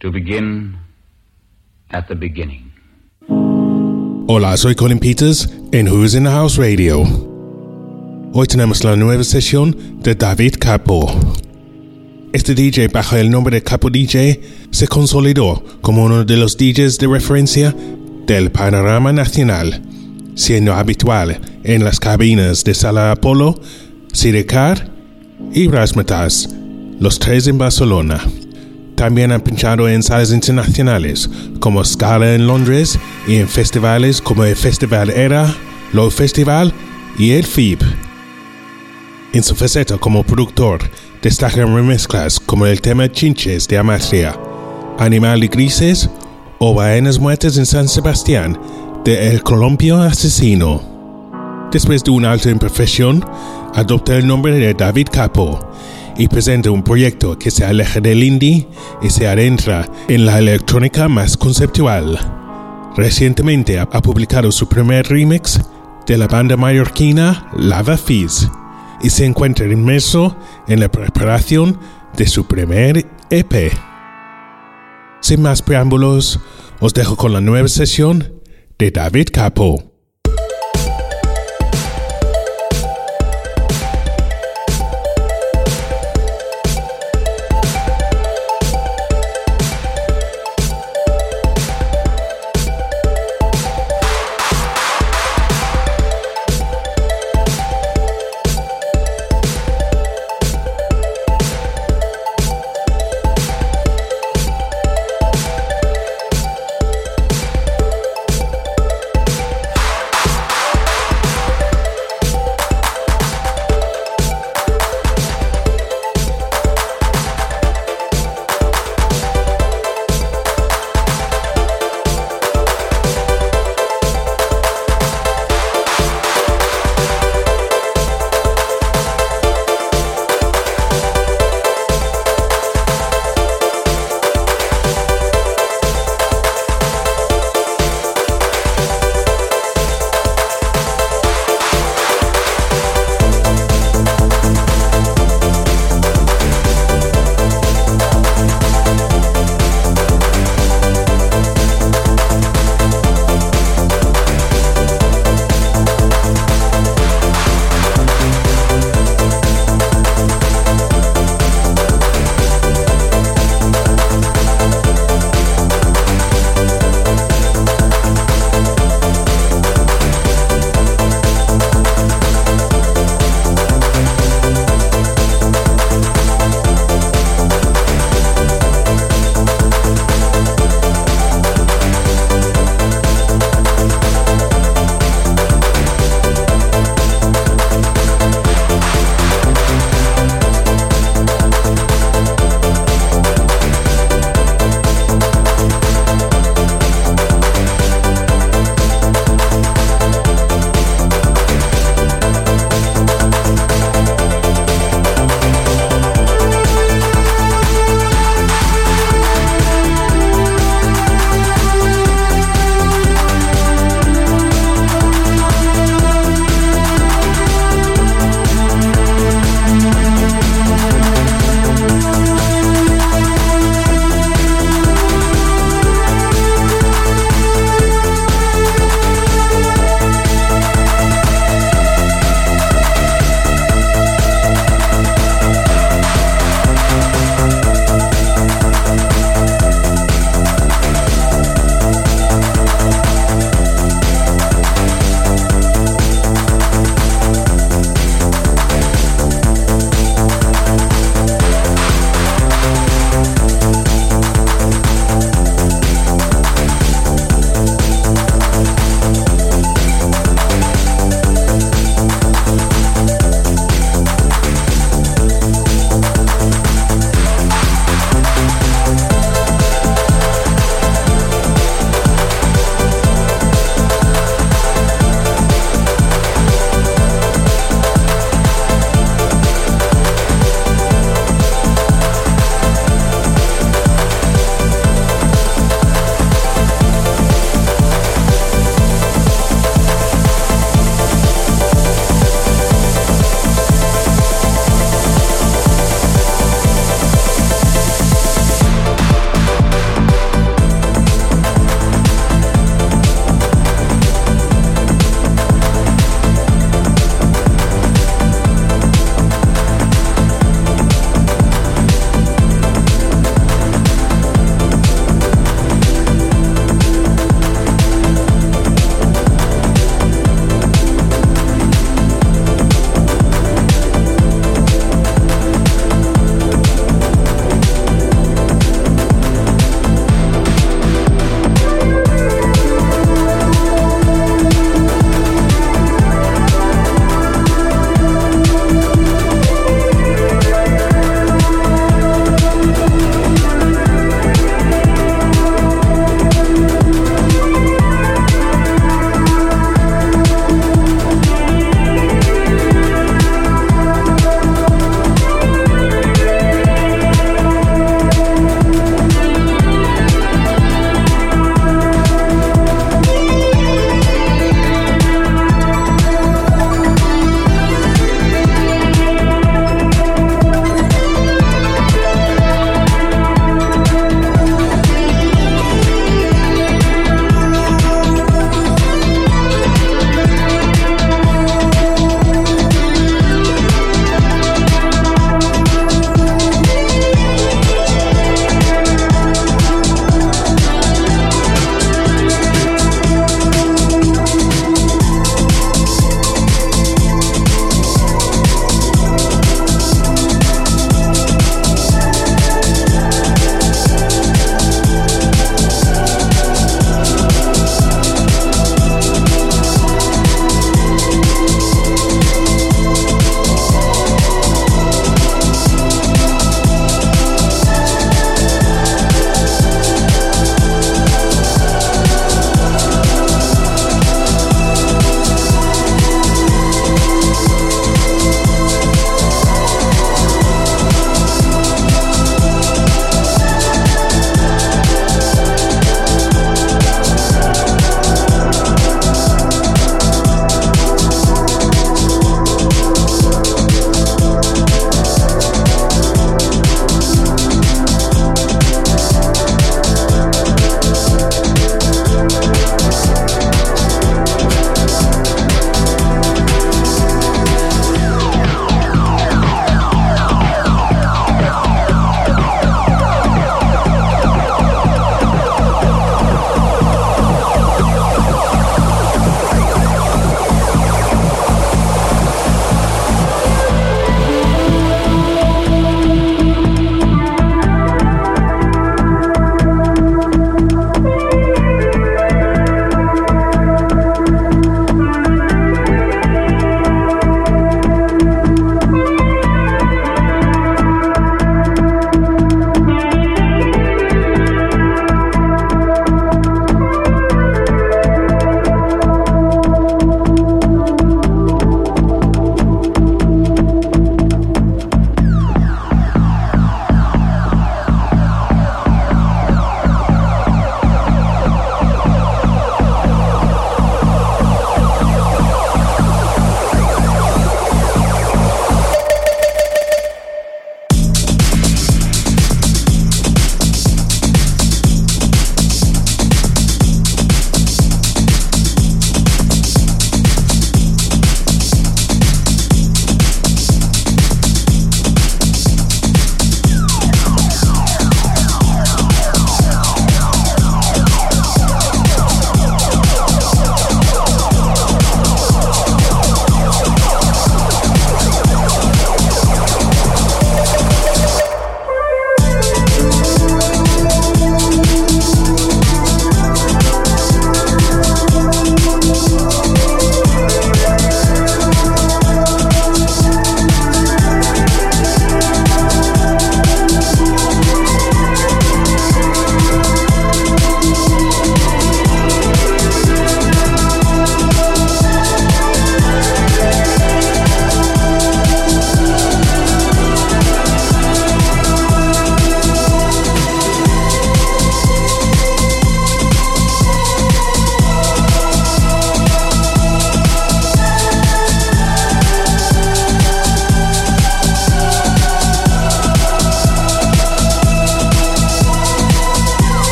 to begin at the beginning. Hola, soy Colin Peters en Who's in the House Radio. Hoy tenemos la nueva sesión de David Capo. Este DJ bajo el nombre de Capo DJ se consolidó como uno de los DJs de referencia del panorama nacional, siendo habitual en las cabinas de Sala Apolo, Sidecar y Rasmatas, los tres en Barcelona. También ha pinchado en salas internacionales como Scala en Londres y en festivales como el Festival Era, Low Festival y el FIB. En su faceta como productor, destacan remezclas como el tema Chinches de Amatria, Animal y Grises o Baenas Muertas en San Sebastián de El Colombio Asesino. Después de un alto en profesión, adopta el nombre de David Capo y presenta un proyecto que se aleja del indie y se adentra en la electrónica más conceptual. Recientemente ha publicado su primer remix de la banda mallorquina Lava Fizz y se encuentra inmerso en la preparación de su primer EP. Sin más preámbulos, os dejo con la nueva sesión de David Capo.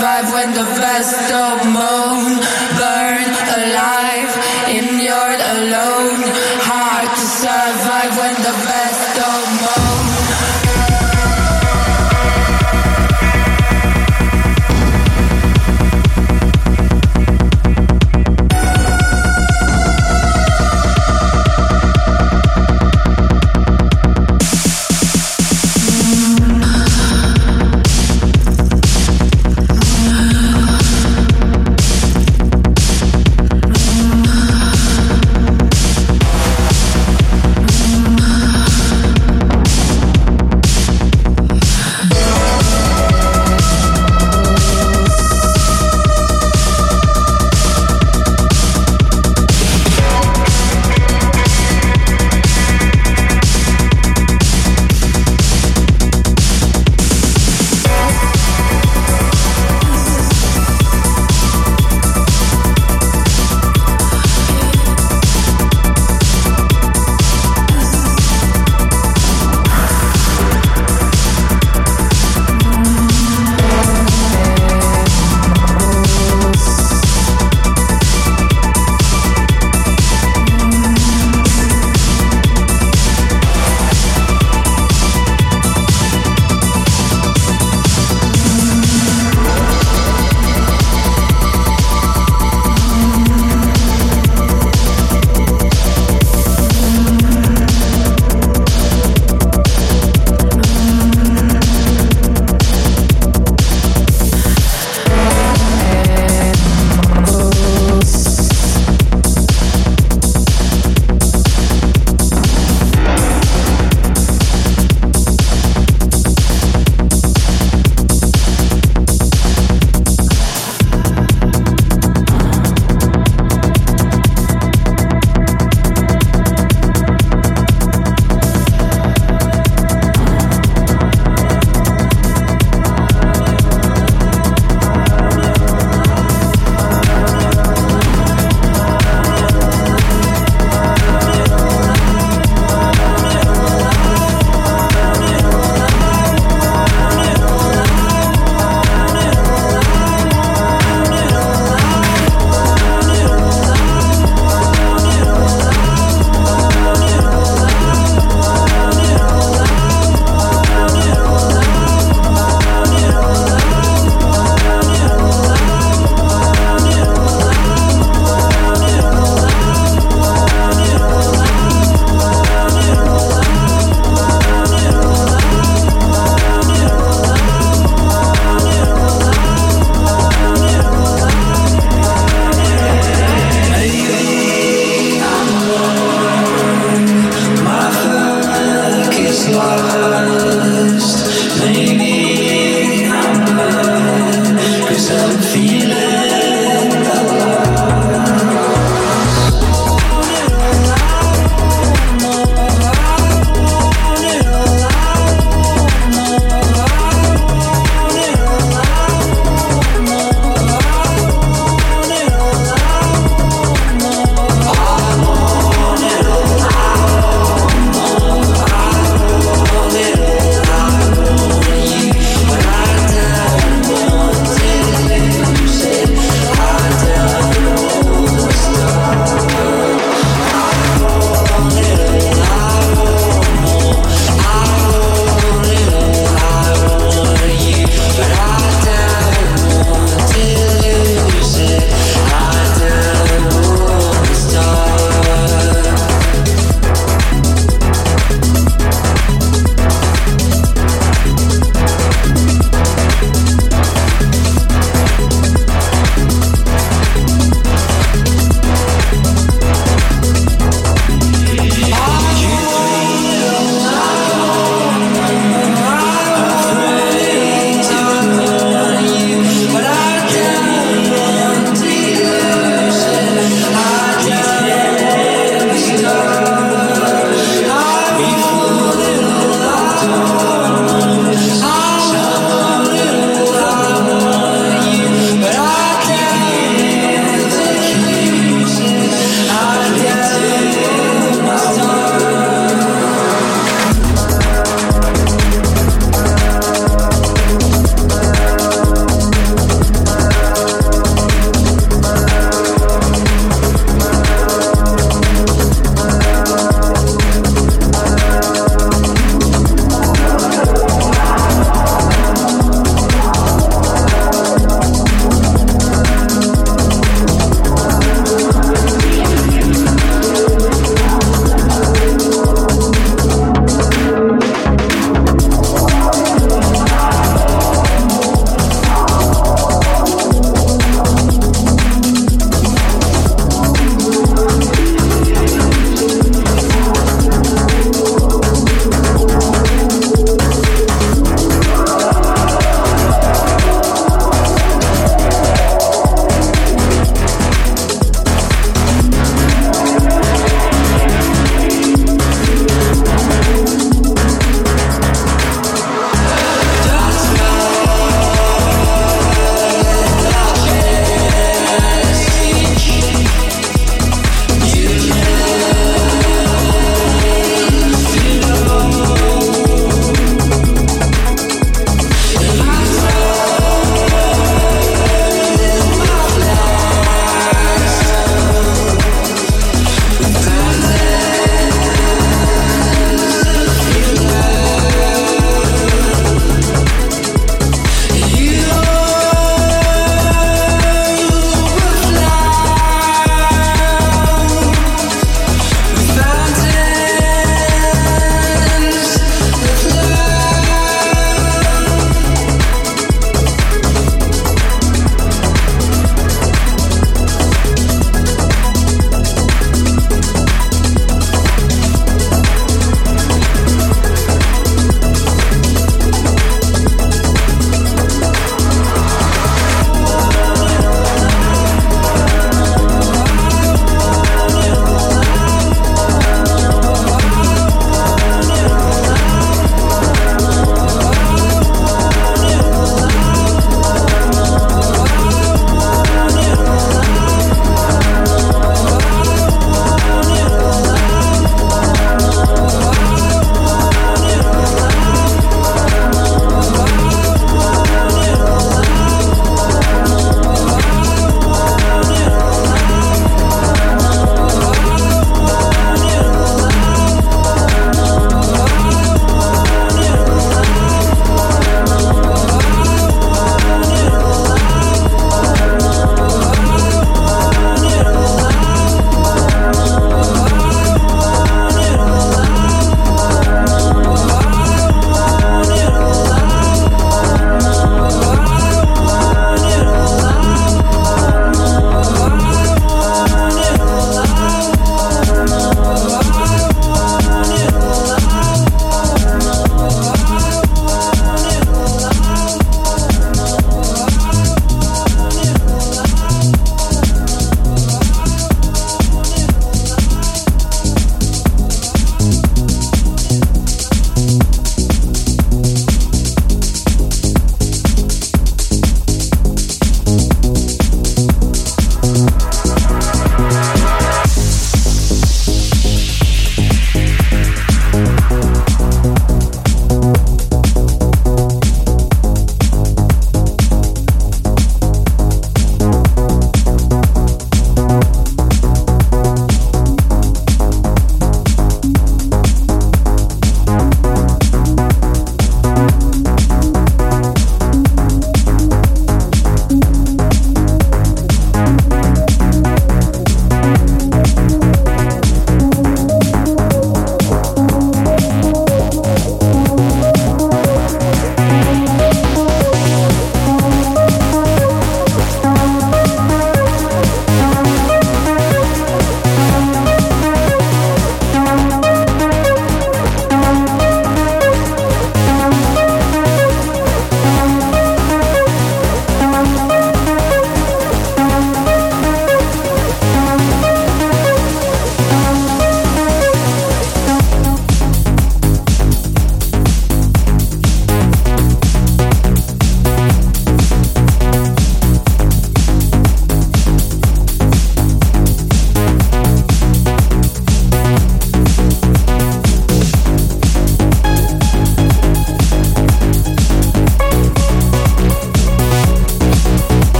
survive when the best of moan.